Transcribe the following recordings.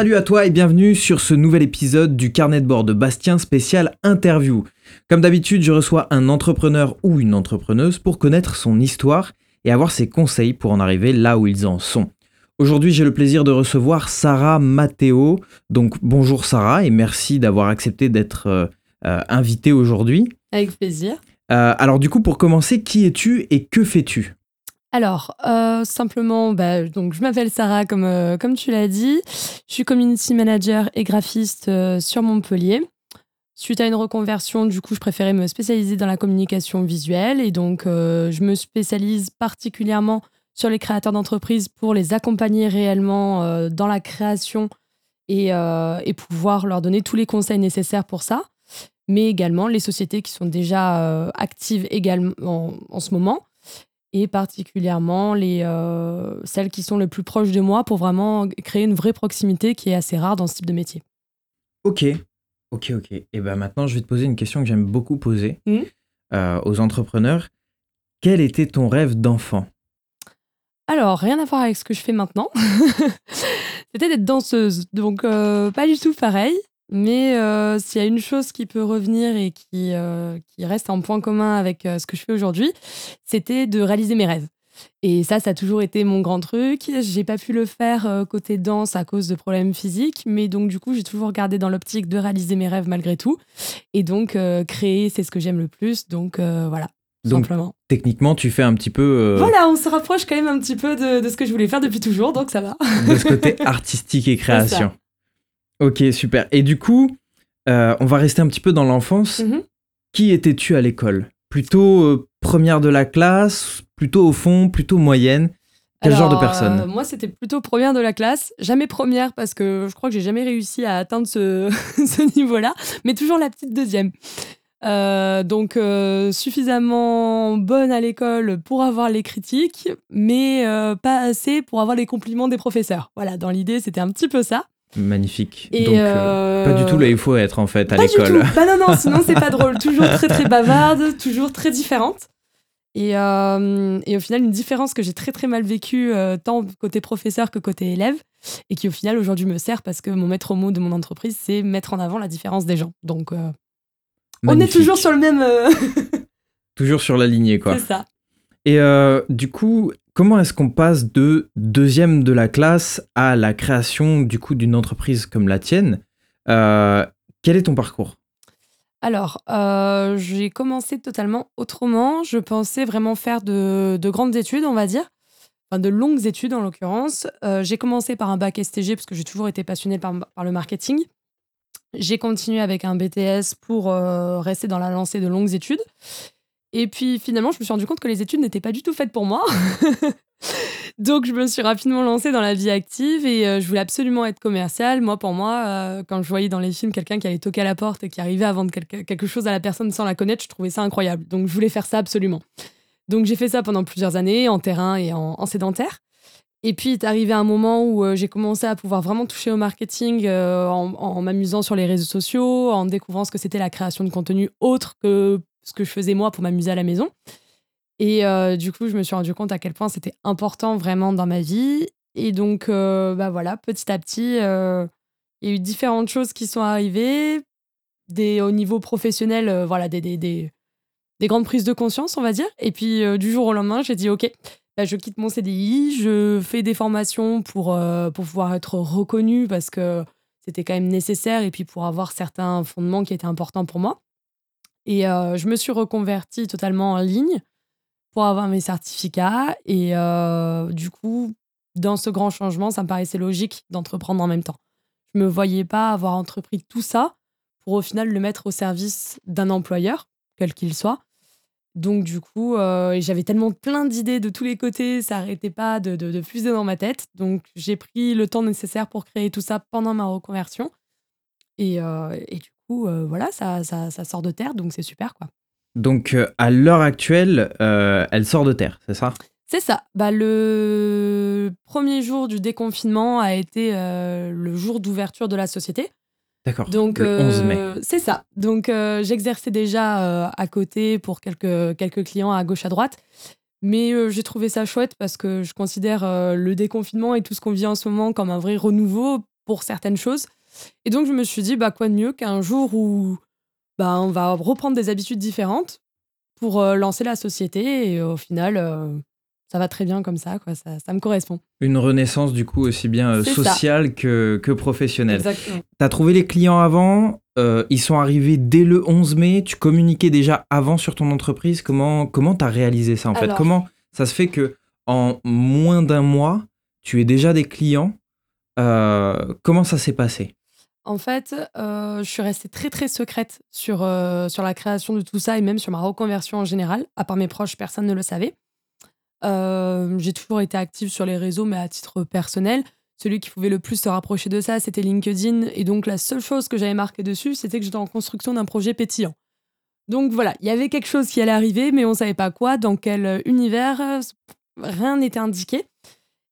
Salut à toi et bienvenue sur ce nouvel épisode du carnet de bord de Bastien spécial interview. Comme d'habitude, je reçois un entrepreneur ou une entrepreneuse pour connaître son histoire et avoir ses conseils pour en arriver là où ils en sont. Aujourd'hui, j'ai le plaisir de recevoir Sarah Matteo. Donc bonjour Sarah et merci d'avoir accepté d'être euh, euh, invitée aujourd'hui. Avec plaisir. Euh, alors du coup, pour commencer, qui es-tu et que fais-tu? Alors, euh, simplement, bah, donc je m'appelle Sarah, comme, euh, comme tu l'as dit. Je suis community manager et graphiste euh, sur Montpellier. Suite à une reconversion, du coup, je préférais me spécialiser dans la communication visuelle et donc je me spécialise particulièrement sur les créateurs d'entreprises pour les accompagner réellement dans la création et, et, pouvoir leur donner tous les conseils nécessaires pour ça, mais également les sociétés qui sont déjà actives également en, en ce moment et particulièrement les, euh, celles qui sont le plus proches de moi pour vraiment créer une vraie proximité qui est assez rare dans ce type de métier. Ok, ok, ok. Et ben maintenant, je vais te poser une question que j'aime beaucoup poser mmh. euh, aux entrepreneurs. Quel était ton rêve d'enfant? Alors, rien à voir avec ce que je fais maintenant. C'était d'être danseuse, donc euh, pas du tout pareil. Mais euh, s'il y a une chose qui peut revenir et qui, euh, qui reste en point commun avec euh, ce que je fais aujourd'hui, c'était de réaliser mes rêves. Et ça, ça a toujours été mon grand truc. J'ai pas pu le faire côté danse à cause de problèmes physiques, mais donc du coup, j'ai toujours gardé dans l'optique de réaliser mes rêves malgré tout. Et donc, créer, c'est ce que j'aime le plus. Donc voilà, donc, simplement. Techniquement, tu fais un petit peu. Voilà, on se rapproche quand même un petit peu de, de, ce que je voulais faire depuis toujours, donc ça va. de ce côté artistique et création. Ok, super. Et du coup, euh, on va rester un petit peu dans l'enfance. Mhm. Qui étais-tu à l'école? Plutôt euh, première de la classe, plutôt au fond, plutôt moyenne? Quel genre de personne? euh, Moi, c'était plutôt première de la classe. Jamais première parce que je crois que j'ai jamais réussi à atteindre ce, ce niveau-là, mais toujours la petite deuxième. donc suffisamment bonne à l'école pour avoir les critiques, mais pas assez pour avoir les compliments des professeurs. Voilà, dans l'idée, c'était un petit peu ça. Magnifique. Donc, euh, pas du tout là il faut être en fait à l'école. Bah non, non, sinon c'est pas drôle. Toujours très très bavarde, toujours très différente. Et, euh, et au final, une différence que j'ai très très mal vécue, euh, tant côté professeur que côté élève, et qui au final aujourd'hui me sert parce que mon maître mot de mon entreprise, c'est mettre en avant la différence des gens. Donc on est toujours sur le même. toujours sur la lignée, quoi. C'est ça. Et du coup, Comment est-ce qu'on passe de deuxième de la classe à la création du coup d'une entreprise comme la tienne euh, Quel est ton parcours? Alors, euh, j'ai commencé totalement autrement. Je pensais vraiment faire de, grandes études, on va dire, de longues études en l'occurrence. Euh, j'ai commencé par un bac STG parce que j'ai toujours été passionnée par, par le marketing. J'ai continué avec un BTS pour rester dans la lancée de longues études. Et puis finalement, je me suis rendu compte que les études n'étaient pas du tout faites pour moi. Donc je me suis rapidement lancée dans la vie active et euh, je voulais absolument être commerciale. Moi, pour moi, euh, quand je voyais dans les films quelqu'un qui allait toquer à la porte et qui arrivait à vendre quelque, chose à la personne sans la connaître, je trouvais ça incroyable. Donc je voulais faire ça absolument. Donc j'ai fait ça pendant plusieurs années en terrain et en, sédentaire. Et puis est arrivé un moment où euh, j'ai commencé à pouvoir vraiment toucher au marketing en m'amusant sur les réseaux sociaux, en découvrant ce que c'était la création de contenu autre que ce que je faisais moi pour m'amuser à la maison. Et euh, du coup, je me suis rendu compte à quel point c'était important vraiment dans ma vie. Et donc, euh, bah voilà, petit à petit, euh, il y a eu différentes choses qui sont arrivées. Des, au niveau professionnel, voilà, des, des, des, des, grandes prises de conscience, on va dire. Et puis, du jour au lendemain, j'ai dit, OK, bah, je quitte mon CDI, je fais des formations pour, pour pouvoir être reconnue parce que c'était quand même nécessaire et puis pour avoir certains fondements qui étaient importants pour moi. Et euh, je me suis reconvertie totalement en ligne pour avoir mes certificats. Et euh, du coup, dans ce grand changement, ça me paraissait logique d'entreprendre en même temps. Je ne me voyais pas avoir entrepris tout ça pour au final le mettre au service d'un employeur, quel qu'il soit. Donc du coup, euh, j'avais tellement plein d'idées de tous les côtés, ça n'arrêtait pas de, de, fuser dans ma tête. Donc j'ai pris le temps nécessaire pour créer tout ça pendant ma reconversion. Et, et du euh, voilà, ça, ça, sort de terre, donc c'est super, quoi. Donc, euh, à l'heure actuelle, euh, elle sort de terre, c'est ça? C'est ça. Bah, le premier jour du déconfinement a été le jour d'ouverture de la société. D'accord. Donc, le 11 mai. C'est ça. Donc, j'exerçais déjà à côté pour quelques, quelques clients à gauche, à droite. Mais j'ai trouvé ça chouette parce que je considère le déconfinement et tout ce qu'on vit en ce moment comme un vrai renouveau pour certaines choses. Et donc, je me suis dit, bah, quoi de mieux qu'un jour où bah, on va reprendre des habitudes différentes pour euh, lancer la société. Et au final, euh, ça va très bien comme ça, quoi. Ça, ça, me correspond. Une renaissance, du coup, aussi bien euh, sociale que, que, professionnelle. Exactement. Tu as trouvé les clients avant, ils sont arrivés dès le 11 mai, tu communiquais déjà avant sur ton entreprise. Comment comment tu as réalisé ça, en fait? Comment ça se fait que en moins d'un mois, tu es déjà des clients? Comment ça s'est passé? En fait, je suis restée très, très secrète sur, sur la création de tout ça et même sur ma reconversion en général. À part mes proches, personne ne le savait. j'ai toujours été active sur les réseaux, mais à titre personnel. Celui qui pouvait le plus se rapprocher de ça, c'était LinkedIn. Et donc, la seule chose que j'avais marqué dessus, c'était que j'étais en construction d'un projet pétillant. Donc voilà, il y avait quelque chose qui allait arriver, mais on ne savait pas quoi, dans quel univers, rien n'était indiqué.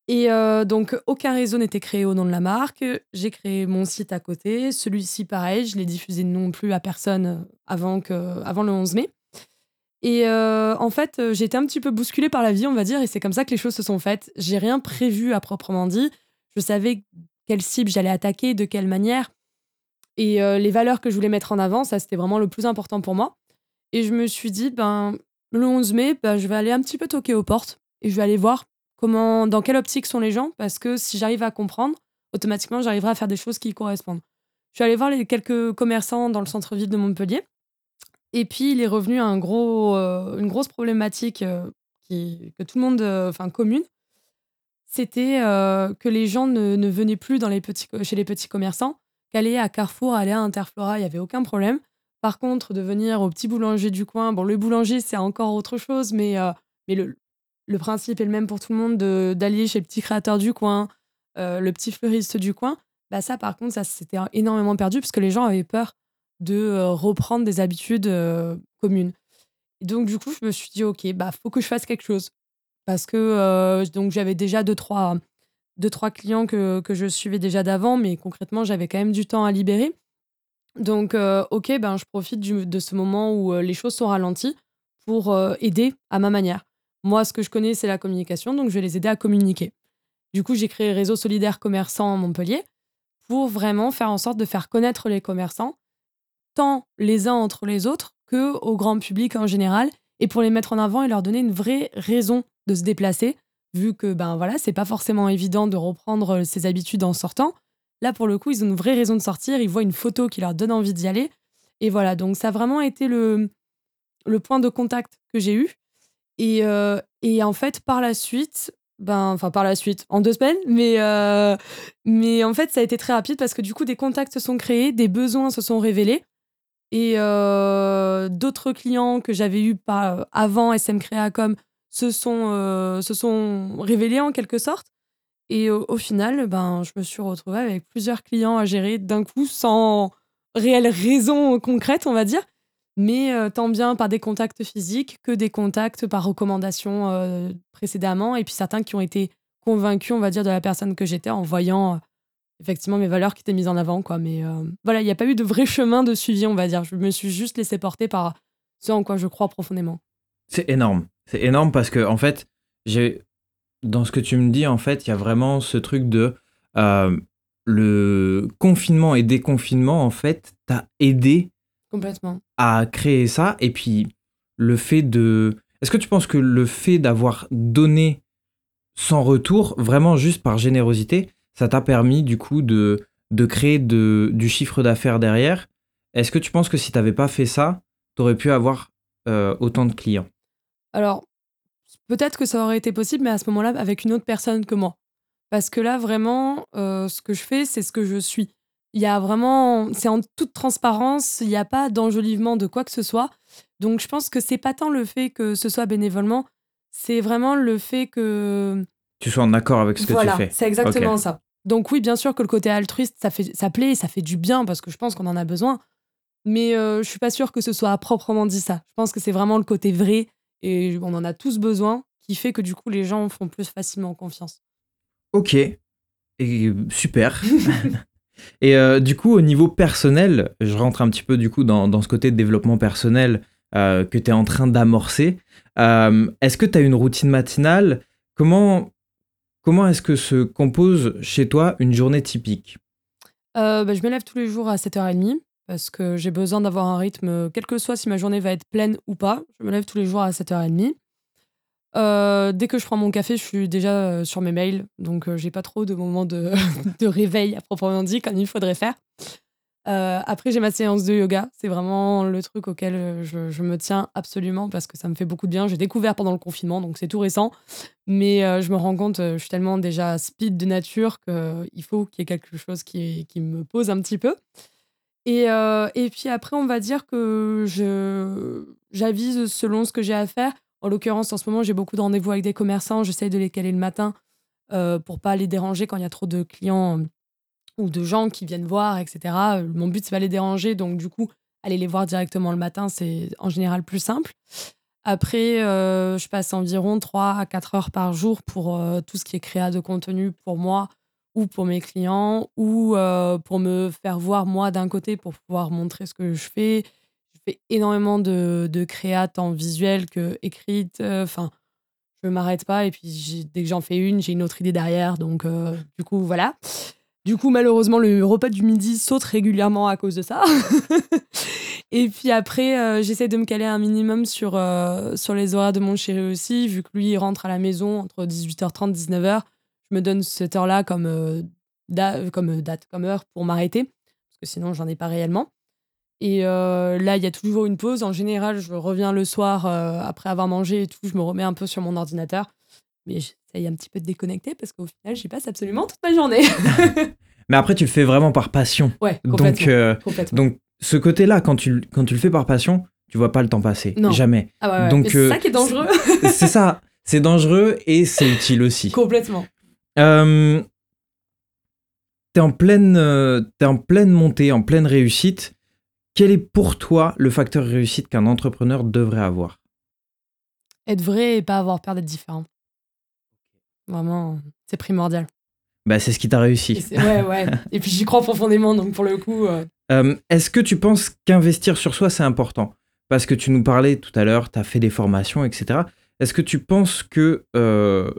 Et euh, donc, aucun réseau n'était créé au nom de la marque. J'ai créé mon site à côté. Celui-ci, pareil, je l'ai diffusé non plus à personne avant, que, avant le 11 mai. Et euh, en fait, j'ai été un petit peu bousculée par la vie, on va dire, et c'est comme ça que les choses se sont faites. J'ai rien prévu à proprement dit. Je savais quelle cible j'allais attaquer, de quelle manière. Et euh, les valeurs que je voulais mettre en avant, ça, c'était vraiment le plus important pour moi. Et je me suis dit, ben, le 11 mai, ben, je vais aller un petit peu toquer aux portes et je vais aller voir comment, dans quelle optique sont les gens, parce que si j'arrive à comprendre, automatiquement, j'arriverai à faire des choses qui correspondent. Je suis allée voir les quelques commerçants dans le centre-ville de Montpellier, et puis il est revenu un gros, euh, une grosse problématique euh, que tout le monde, euh, enfin commune, c'était que les gens ne, venaient plus dans les petits, chez les petits commerçants, qu'aller à Carrefour, aller à Interflora, il n'y avait aucun problème. Par contre, de venir au petit boulanger du coin, bon, le boulanger, c'est encore autre chose, mais, mais le, le principe est le même pour tout le monde d'allier chez le petit créateur du coin, euh, le petit fleuriste du coin. Bah ça, par contre, ça s'était énormément perdu parce que les gens avaient peur de euh, reprendre des habitudes euh, communes. Et donc, du coup, je me suis dit, OK, bah, faut que je fasse quelque chose. Parce que donc j'avais déjà deux trois, deux, trois clients que, que je suivais déjà d'avant, mais concrètement, j'avais quand même du temps à libérer. Donc, OK, ben, je profite de ce moment où les choses sont ralenties pour aider à ma manière. Moi, ce que je connais, c'est la communication, donc je vais les aider à communiquer. Du coup, j'ai créé Réseau Solidaire Commerçant Montpellier pour vraiment faire en sorte de faire connaître les commerçants, tant les uns entre les autres que au grand public en général, et pour les mettre en avant et leur donner une vraie raison de se déplacer, vu que ben voilà, c'est pas forcément évident de reprendre ses habitudes en sortant. Là, pour le coup, ils ont une vraie raison de sortir, ils voient une photo qui leur donne envie d'y aller. Et voilà, donc ça a vraiment été le, le point de contact que j'ai eu. Et, euh, et en fait, par la suite, ben, enfin par la suite, en deux semaines, mais, euh, mais en fait, ça a été très rapide parce que du coup, des contacts se sont créés, des besoins se sont révélés. Et euh, d'autres clients que j'avais eus pas avant SM Créacom se sont, se sont révélés en quelque sorte. Et au, au, final, ben, je me suis retrouvée avec plusieurs clients à gérer d'un coup sans réelle raison concrète, on va dire mais euh, tant bien par des contacts physiques que des contacts par recommandation euh, précédemment, et puis certains qui ont été convaincus, on va dire, de la personne que j'étais en voyant euh, effectivement mes valeurs qui étaient mises en avant. Quoi. Mais voilà, il n'y a pas eu de vrai chemin de suivi, on va dire. Je me suis juste laissé porter par ce en quoi je crois profondément. C'est énorme. C'est énorme parce que, en fait, j'ai dans ce que tu me dis, en fait, il y a vraiment ce truc de le confinement et déconfinement, en fait, t'a aidé Complètement. À créer ça. Et puis, le fait de. Est-ce que tu penses que le fait d'avoir donné sans retour, vraiment juste par générosité, ça t'a permis du coup de, de créer de, du chiffre d'affaires derrière? Est-ce que tu penses que si tu n'avais pas fait ça, tu aurais pu avoir euh, autant de clients? Alors, peut-être que ça aurait été possible, mais à ce moment-là, avec une autre personne que moi. Parce que là, vraiment, euh, ce que je fais, c'est ce que je suis. Il y a vraiment, c'est en toute transparence, il n'y a pas d'enjolivement de quoi que ce soit. Donc je pense que c'est pas tant le fait que ce soit bénévolement, c'est vraiment le fait que tu sois en accord avec ce que tu fais. Voilà, c'est exactement ça. Donc oui, bien sûr que le côté altruiste, ça fait, ça plaît, ça fait du bien parce que je pense qu'on en a besoin. Mais euh, je suis pas sûre que ce soit à proprement dit ça. Je pense que c'est vraiment le côté vrai et on en a tous besoin qui fait que du coup les gens font plus facilement confiance. Ok, et super. Et euh, du coup, au niveau personnel, je rentre un petit peu du coup dans, ce côté de développement personnel euh, que tu es en train d'amorcer. Euh, est-ce que tu as une routine matinale? Comment, comment est-ce que se compose chez toi une journée typique? Bah, je me lève tous les jours à 7h30 parce que j'ai besoin d'avoir un rythme, quel que soit si ma journée va être pleine ou pas. Je me lève tous les jours à 7h30. Euh, dès que je prends mon café, je suis déjà euh, sur mes mails, donc j'ai pas trop de moments de, de réveil à proprement dit, comme il faudrait faire. après, j'ai ma séance de yoga. C'est vraiment le truc auquel je, je, me tiens absolument parce que ça me fait beaucoup de bien. J'ai découvert pendant le confinement, donc c'est tout récent. Mais je me rends compte, je suis tellement déjà speed de nature qu'il faut qu'il y ait quelque chose qui, qui, me pose un petit peu. Et, et puis après, on va dire que j'avise selon ce que j'ai à faire. En l'occurrence, en ce moment, j'ai beaucoup de rendez-vous avec des commerçants. J'essaie de les caler le matin euh, pour pas les déranger quand il y a trop de clients ou de gens qui viennent voir, etc. Mon but, c'est pas les déranger. Donc, du coup, aller les voir directement le matin, c'est en général plus simple. Après, euh, je passe environ 3 à 4 heures par jour pour euh, tout ce qui est créa de contenu pour moi ou pour mes clients ou euh, pour me faire voir moi d'un côté pour pouvoir montrer ce que je fais énormément de, de créa, tant visuelle que écrite. Euh, enfin, je m'arrête pas. Et puis, dès que j'en fais une, j'ai une autre idée derrière. Donc, euh, du coup, voilà. Du coup, malheureusement, le repas du midi saute régulièrement à cause de ça. et puis après, euh, j'essaie de me caler un minimum sur, sur les horaires de mon chéri aussi, vu que lui, il rentre à la maison entre 18h30 et 19h. Je me donne cette heure-là comme, comme date, comme heure pour m'arrêter, parce que sinon, j'en ai pas réellement. Et euh, là, il y a toujours une pause. En général, je reviens le soir euh, après avoir mangé et tout. Je me remets un peu sur mon ordinateur. Mais j'essaye un petit peu de déconnecter parce qu'au final, j'y passe absolument toute ma journée. mais après, tu le fais vraiment par passion. Ouais, complètement. Donc, euh, donc ce côté-là, quand tu, quand tu le fais par passion, tu vois pas le temps passer. Non. Jamais. Ah ouais, Donc, c'est ça qui est dangereux. c'est ça. C'est dangereux et c'est utile aussi. Complètement. T'es en pleine, es en pleine montée, en pleine réussite. Quel est pour toi le facteur réussite qu'un entrepreneur devrait avoir? Être vrai et pas avoir peur d'être différent. Vraiment, c'est primordial. Bah, c'est ce qui t'a réussi. Et ouais, ouais. et puis j'y crois profondément, donc pour le coup. Euh, euh, est-ce que tu penses qu'investir sur soi, c'est important? Parce que tu nous parlais tout à l'heure, tu as fait des formations, etc. Est-ce que tu penses que euh,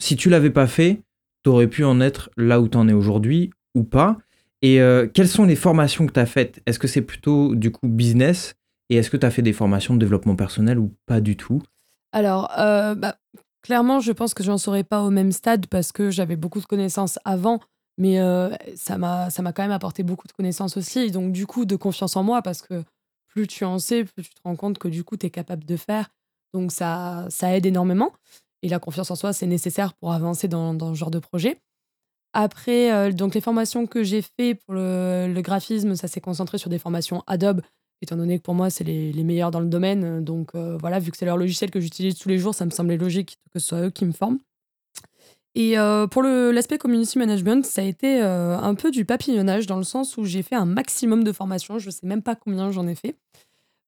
si tu l'avais pas fait, tu aurais pu en être là où tu en es aujourd'hui ou pas? Et euh, quelles sont les formations que tu as faites? Est-ce que c'est plutôt du coup business? Et est-ce que tu as fait des formations de développement personnel ou pas du tout? Alors, euh, bah, clairement, je pense que je n'en serais pas au même stade parce que j'avais beaucoup de connaissances avant, mais euh, ça m'a quand même apporté beaucoup de connaissances aussi. Et donc, du coup, de confiance en moi parce que plus tu en sais, plus tu te rends compte que du coup, tu es capable de faire. Donc, ça, ça aide énormément. Et la confiance en soi, c'est nécessaire pour avancer dans, dans ce genre de projet. Après, euh, donc les formations que j'ai fait pour le, graphisme, ça s'est concentré sur des formations Adobe, étant donné que pour moi, c'est les, les meilleurs dans le domaine. Donc euh, voilà, vu que c'est leur logiciel que j'utilise tous les jours, ça me semblait logique que ce soit eux qui me forment. Et euh, pour l'aspect community management, ça a été un peu du papillonnage dans le sens où j'ai fait un maximum de formations. Je ne sais même pas combien j'en ai fait.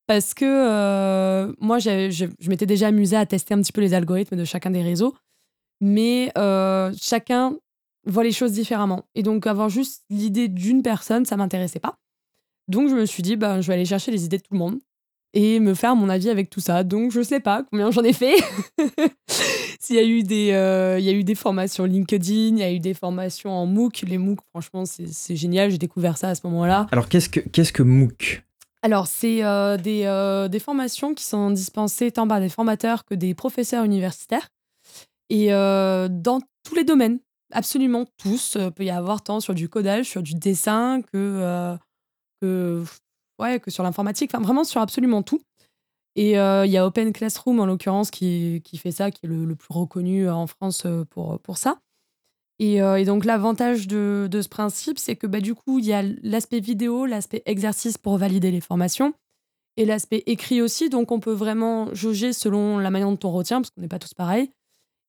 Parce que moi, je m'étais déjà amusée à tester un petit peu les algorithmes de chacun des réseaux. Mais chacun voit les choses différemment. Et donc, avoir juste l'idée d'une personne, ça m'intéressait pas. Donc, je me suis dit, bah, je vais aller chercher les idées de tout le monde et me faire mon avis avec tout ça. Donc, je sais pas combien j'en ai fait. S'il y a eu des, euh, il y a eu des formations LinkedIn, il y a eu des formations en MOOC. Les MOOC, franchement, c'est génial. J'ai découvert ça à ce moment-là. Alors, qu'est-ce que, qu'est-ce que MOOC? Alors, c'est euh, des, euh, des, formations qui sont dispensées tant par des formateurs que des professeurs universitaires et dans tous les domaines absolument tous. Il peut y avoir tant sur du codage, sur du dessin que, euh, ouais, que sur l'informatique, enfin vraiment sur absolument tout. Et euh, il y a Open Classroom en l'occurrence qui, qui, fait ça, qui est le, plus reconnu en France euh, pour, pour ça. Et, et donc l'avantage de, de, ce principe, c'est que bah, du coup, il y a l'aspect vidéo, l'aspect exercice pour valider les formations, et l'aspect écrit aussi. Donc on peut vraiment jauger selon la manière dont on retient, parce qu'on n'est pas tous pareils.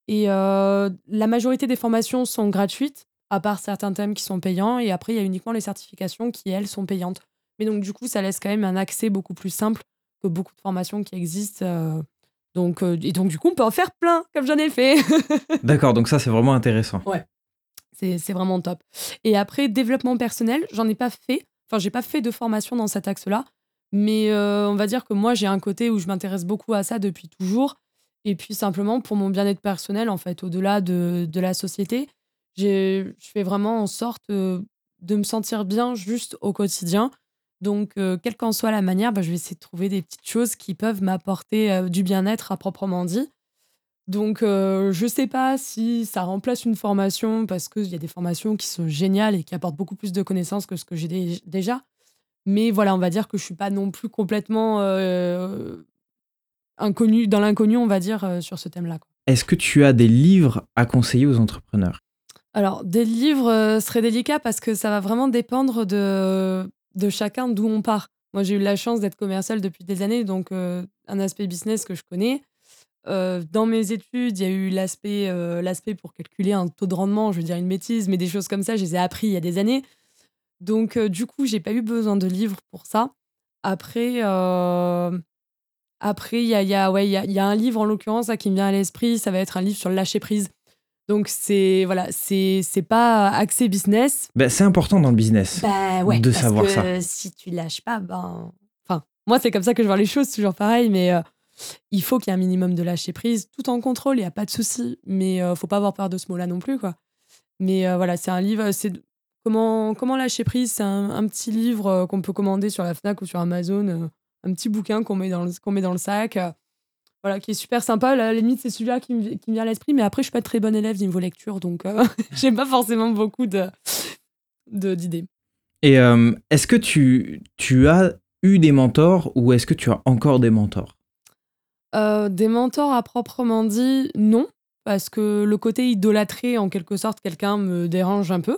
Et euh, la majorité des formations sont gratuites, à part certains thèmes qui sont payants. Et après, il y a uniquement les certifications qui, elles, sont payantes. Mais donc, du coup, ça laisse quand même un accès beaucoup plus simple que beaucoup de formations qui existent. Euh. donc, euh, et donc, du coup, on peut en faire plein, comme j'en ai fait. D'accord, donc ça, c'est vraiment intéressant. Ouais, c'est vraiment top. Et après, développement personnel, j'en ai pas fait. Enfin, j'ai pas fait de formation dans cet axe-là. Mais on va dire que moi, j'ai un côté où je m'intéresse beaucoup à ça depuis toujours. Et puis simplement pour mon bien-être personnel, en fait, au-delà de, de la société, je fais vraiment en sorte de me sentir bien juste au quotidien. Donc, euh, quelle qu'en soit la manière, bah, je vais essayer de trouver des petites choses qui peuvent m'apporter euh, du bien-être à proprement dit. Donc, euh, je sais pas si ça remplace une formation parce qu'il y a des formations qui sont géniales et qui apportent beaucoup plus de connaissances que ce que j'ai déjà. Mais voilà, on va dire que je suis pas non plus complètement inconnu, dans l'inconnu, on va dire, sur ce thème-là. Est-ce que tu as des livres à conseiller aux entrepreneurs? Alors, des livres seraient délicats parce que ça va vraiment dépendre de, de chacun d'où on part. Moi, j'ai eu la chance d'être commercial depuis des années, donc un aspect business que je connais. dans mes études, il y a eu l'aspect l'aspect pour calculer un taux de rendement, je veux dire une bêtise, mais des choses comme ça, je les ai appris il y a des années. Donc, du coup, j'ai pas eu besoin de livres pour ça. Après, après, il y a, y, a, ouais, y, a, y a un livre en l'occurrence qui me vient à l'esprit. Ça va être un livre sur le lâcher prise. Donc c'est voilà, c'est c'est pas accès business. Bah, c'est important dans le business bah, ouais, de parce savoir que ça. Si tu lâches pas, ben, enfin, moi c'est comme ça que je vois les choses, toujours pareil, mais euh, il faut qu'il y ait un minimum de lâcher prise, tout en contrôle, il y a pas de souci, mais euh, faut pas avoir peur de ce mot-là non plus quoi. Mais euh, voilà, c'est un livre, c'est comment comment lâcher prise, c'est un, un, petit livre qu'on peut commander sur la Fnac ou sur Amazon un petit bouquin qu'on met, dans le, qu'on met dans le sac. Euh, voilà, qui est super sympa. la limite, c'est celui-là qui, me, qui me vient à l'esprit. Mais après, je suis pas très bonne élève niveau lecture, donc euh, j'ai pas forcément beaucoup de, de, d'idées. Et euh, est-ce que tu, tu as eu des mentors ou est-ce que tu as encore des mentors? Des mentors à proprement dit, non. Parce que le côté idolâtré, en quelque sorte, quelqu'un me dérange un peu.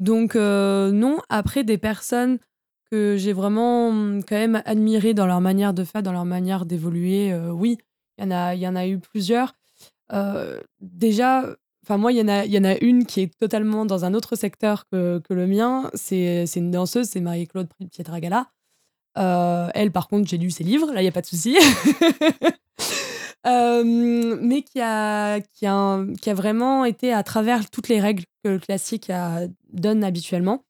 Donc, non. Après, des personnes que j'ai vraiment mmh, quand même admiré dans leur manière de faire, dans leur manière d'évoluer. Euh, oui, il y, en a, y en a eu plusieurs. Euh, déjà, enfin moi, il y, en a, y en a une qui est totalement dans un autre secteur que, que le mien. C'est une danseuse, c'est Marie-Claude Pietragala. Euh, elle, par contre, j'ai lu ses livres, là, il n'y a pas de souci. euh, mais qui a, qui, a, vraiment été à travers toutes les règles que le classique donne habituellement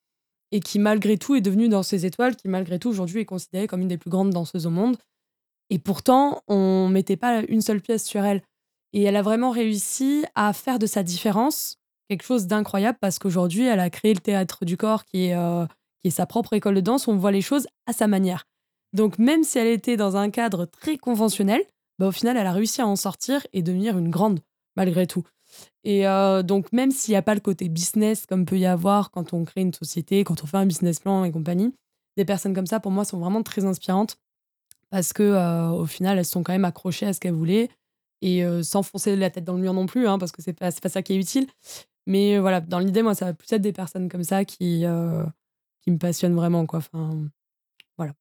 et qui malgré tout est devenue dans ses étoiles, qui malgré tout aujourd'hui est considérée comme une des plus grandes danseuses au monde. Et pourtant, on mettait pas une seule pièce sur elle. Et elle a vraiment réussi à faire de sa différence quelque chose d'incroyable parce qu'aujourd'hui, elle a créé le théâtre du corps qui est, euh, qui est sa propre école de danse on voit les choses à sa manière. Donc même si elle était dans un cadre très conventionnel, bah, au final, elle a réussi à en sortir et devenir une grande, malgré tout. Et euh, donc, même s'il n'y a pas le côté business comme peut y avoir quand on crée une société, quand on fait un business plan et compagnie, des personnes comme ça, pour moi, sont vraiment très inspirantes parce que euh, au final, elles sont quand même accrochées à ce qu'elles voulaient et euh, sans foncer la tête dans le mur non plus, hein, parce que c'est pas, pas ça qui est utile. Mais voilà, dans l'idée, moi, ça va plus être des personnes comme ça qui, qui me passionnent vraiment, quoi. Enfin, voilà.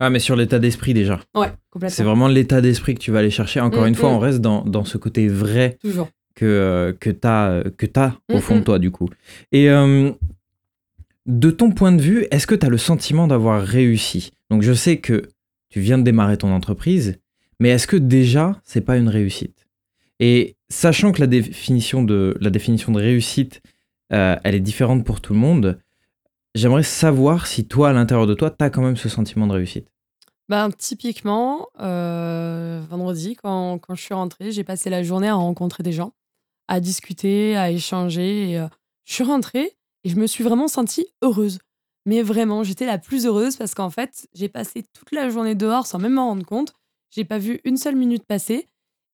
Ah, mais sur l'état d'esprit déjà. Ouais, complètement. C'est vraiment l'état d'esprit que tu vas aller chercher. Encore mmh, une fois, mmh. on reste dans, dans ce côté vrai. Toujours que, euh, que tu as, que as au fond de toi, du coup. Et euh, de ton point de vue, est-ce que tu as le sentiment d'avoir réussi? Donc, je sais que tu viens de démarrer ton entreprise, mais est-ce que déjà, c'est pas une réussite? Et sachant que la définition de, la définition de réussite, euh, elle est différente pour tout le monde, j'aimerais savoir si toi, à l'intérieur de toi, tu as quand même ce sentiment de réussite. Ben, typiquement, vendredi, quand, quand, je suis rentrée, j'ai passé la journée à rencontrer des gens à discuter, à échanger. Euh, je suis rentrée et je me suis vraiment sentie heureuse. Mais vraiment, j'étais la plus heureuse parce qu'en fait, j'ai passé toute la journée dehors sans même m'en rendre compte. J'ai pas vu une seule minute passer.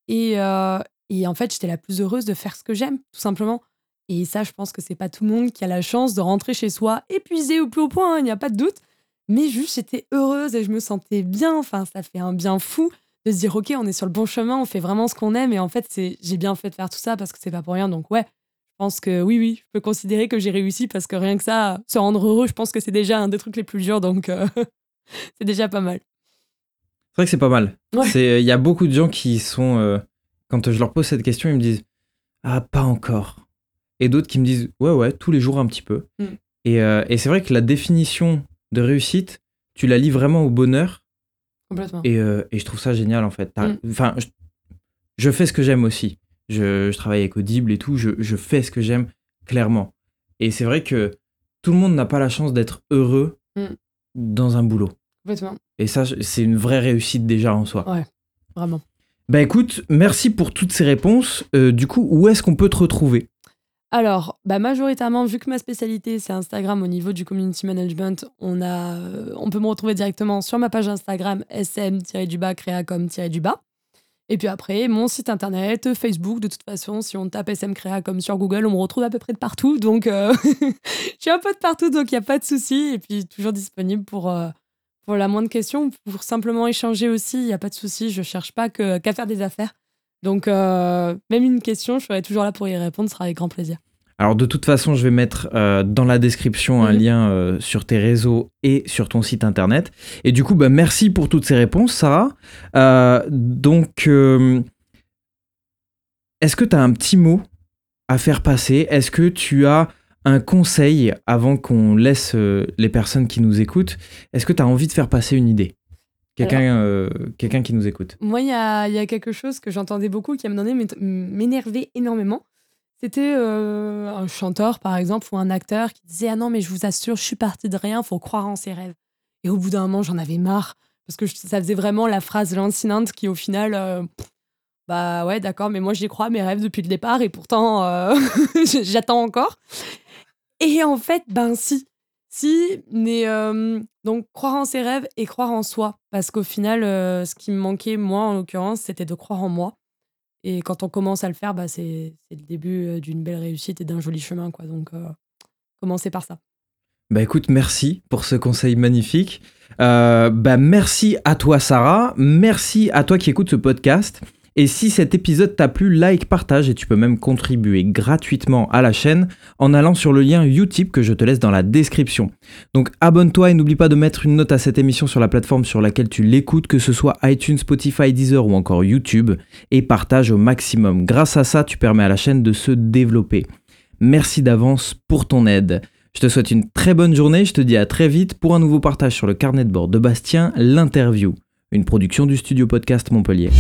Et, euh, en fait, j'étais la plus heureuse de faire ce que j'aime, tout simplement. Et ça, je pense que c'est pas tout le monde qui a la chance de rentrer chez soi épuisé au plus haut point, il n'y a pas de doute. Mais juste, j'étais heureuse et je me sentais bien. Enfin, ça fait un bien fou de se dire ok on est sur le bon chemin on fait vraiment ce qu'on aime et en fait c'est j'ai bien fait de faire tout ça parce que c'est pas pour rien donc ouais je pense que oui oui je peux considérer que j'ai réussi parce que rien que ça se rendre heureux je pense que c'est déjà un des trucs les plus durs donc euh, c'est déjà pas mal. C'est vrai que c'est pas mal. Il y a beaucoup de gens qui sont euh, quand je leur pose cette question ils me disent ah pas encore et d'autres qui me disent ouais ouais tous les jours un petit peu. Mm. et, euh, et c'est vrai que la définition de réussite tu la lis vraiment au bonheur et, euh, et, je trouve ça génial en fait. Mm. Enfin, je, fais ce que j'aime aussi. Je, je, travaille avec Audible et tout. Je, je fais ce que j'aime clairement. Et c'est vrai que tout le monde n'a pas la chance d'être heureux mm. dans un boulot. Complètement. Et ça, c'est une vraie réussite déjà en soi. Ouais, vraiment. Bah écoute, merci pour toutes ces réponses. Euh, du coup, où est-ce qu'on peut te retrouver? Alors, bah, majoritairement, vu que ma spécialité, c'est Instagram au niveau du community management, on, a, euh, on peut me retrouver directement sur ma page Instagram sm-du-bas créacom-du-bas. Et puis après, mon site internet, Facebook, de toute façon, si on tape SM Créa comme sur Google, on me retrouve à peu près de partout. Donc, euh, je suis un peu de partout, donc il n'y a pas de souci. Et puis, toujours disponible pour, euh, pour la moindre question, pour simplement échanger aussi, il n'y a pas de souci. Je ne cherche pas qu'à faire des affaires. Donc, euh, même une question, je serai toujours là pour y répondre, ce sera avec grand plaisir. Alors de toute façon, je vais mettre euh, dans la description un mhm. lien euh, sur tes réseaux et sur ton site internet. Et du coup, bah, merci pour toutes ces réponses, Sarah. donc, est-ce que tu as un petit mot à faire passer? Est-ce que tu as un conseil avant qu'on laisse les personnes qui nous écoutent? Est-ce que tu as envie de faire passer une idée? Quelqu'un euh, quelqu'un qui nous écoute. Moi, il y a, y a, quelque chose que j'entendais beaucoup qui, à un moment donné, m'énervait énormément. C'était euh, un chanteur, par exemple, ou un acteur qui disait Ah non, mais je vous assure, je suis parti de rien, faut croire en ses rêves. Et au bout d'un moment, j'en avais marre. Parce que ça faisait vraiment la phrase lancinante qui, au final, euh, bah ouais, d'accord, mais moi, j'y crois mes rêves depuis le départ et pourtant, j'attends encore. Et en fait, ben si. Si, mais euh, donc croire en ses rêves et croire en soi. Parce qu'au final, euh, ce qui me manquait, moi en l'occurrence, c'était de croire en moi. Et quand on commence à le faire, bah, c'est le début euh, d'une belle réussite et d'un joli chemin. Quoi. Donc, commencer par ça. Bah écoute, merci pour ce conseil magnifique. bah merci à toi Sarah, merci à toi qui écoutes ce podcast. Et si cet épisode t'a plu, like, partage et tu peux même contribuer gratuitement à la chaîne en allant sur le lien Utip que je te laisse dans la description. Donc abonne-toi et n'oublie pas de mettre une note à cette émission sur la plateforme sur laquelle tu l'écoutes, que ce soit iTunes, Spotify, Deezer ou encore YouTube, et partage au maximum. Grâce à ça, tu permets à la chaîne de se développer. Merci d'avance pour ton aide. Je te souhaite une très bonne journée, je te dis à très vite pour un nouveau partage sur le carnet de bord de Bastien, l'interview, une production du studio podcast Montpellier.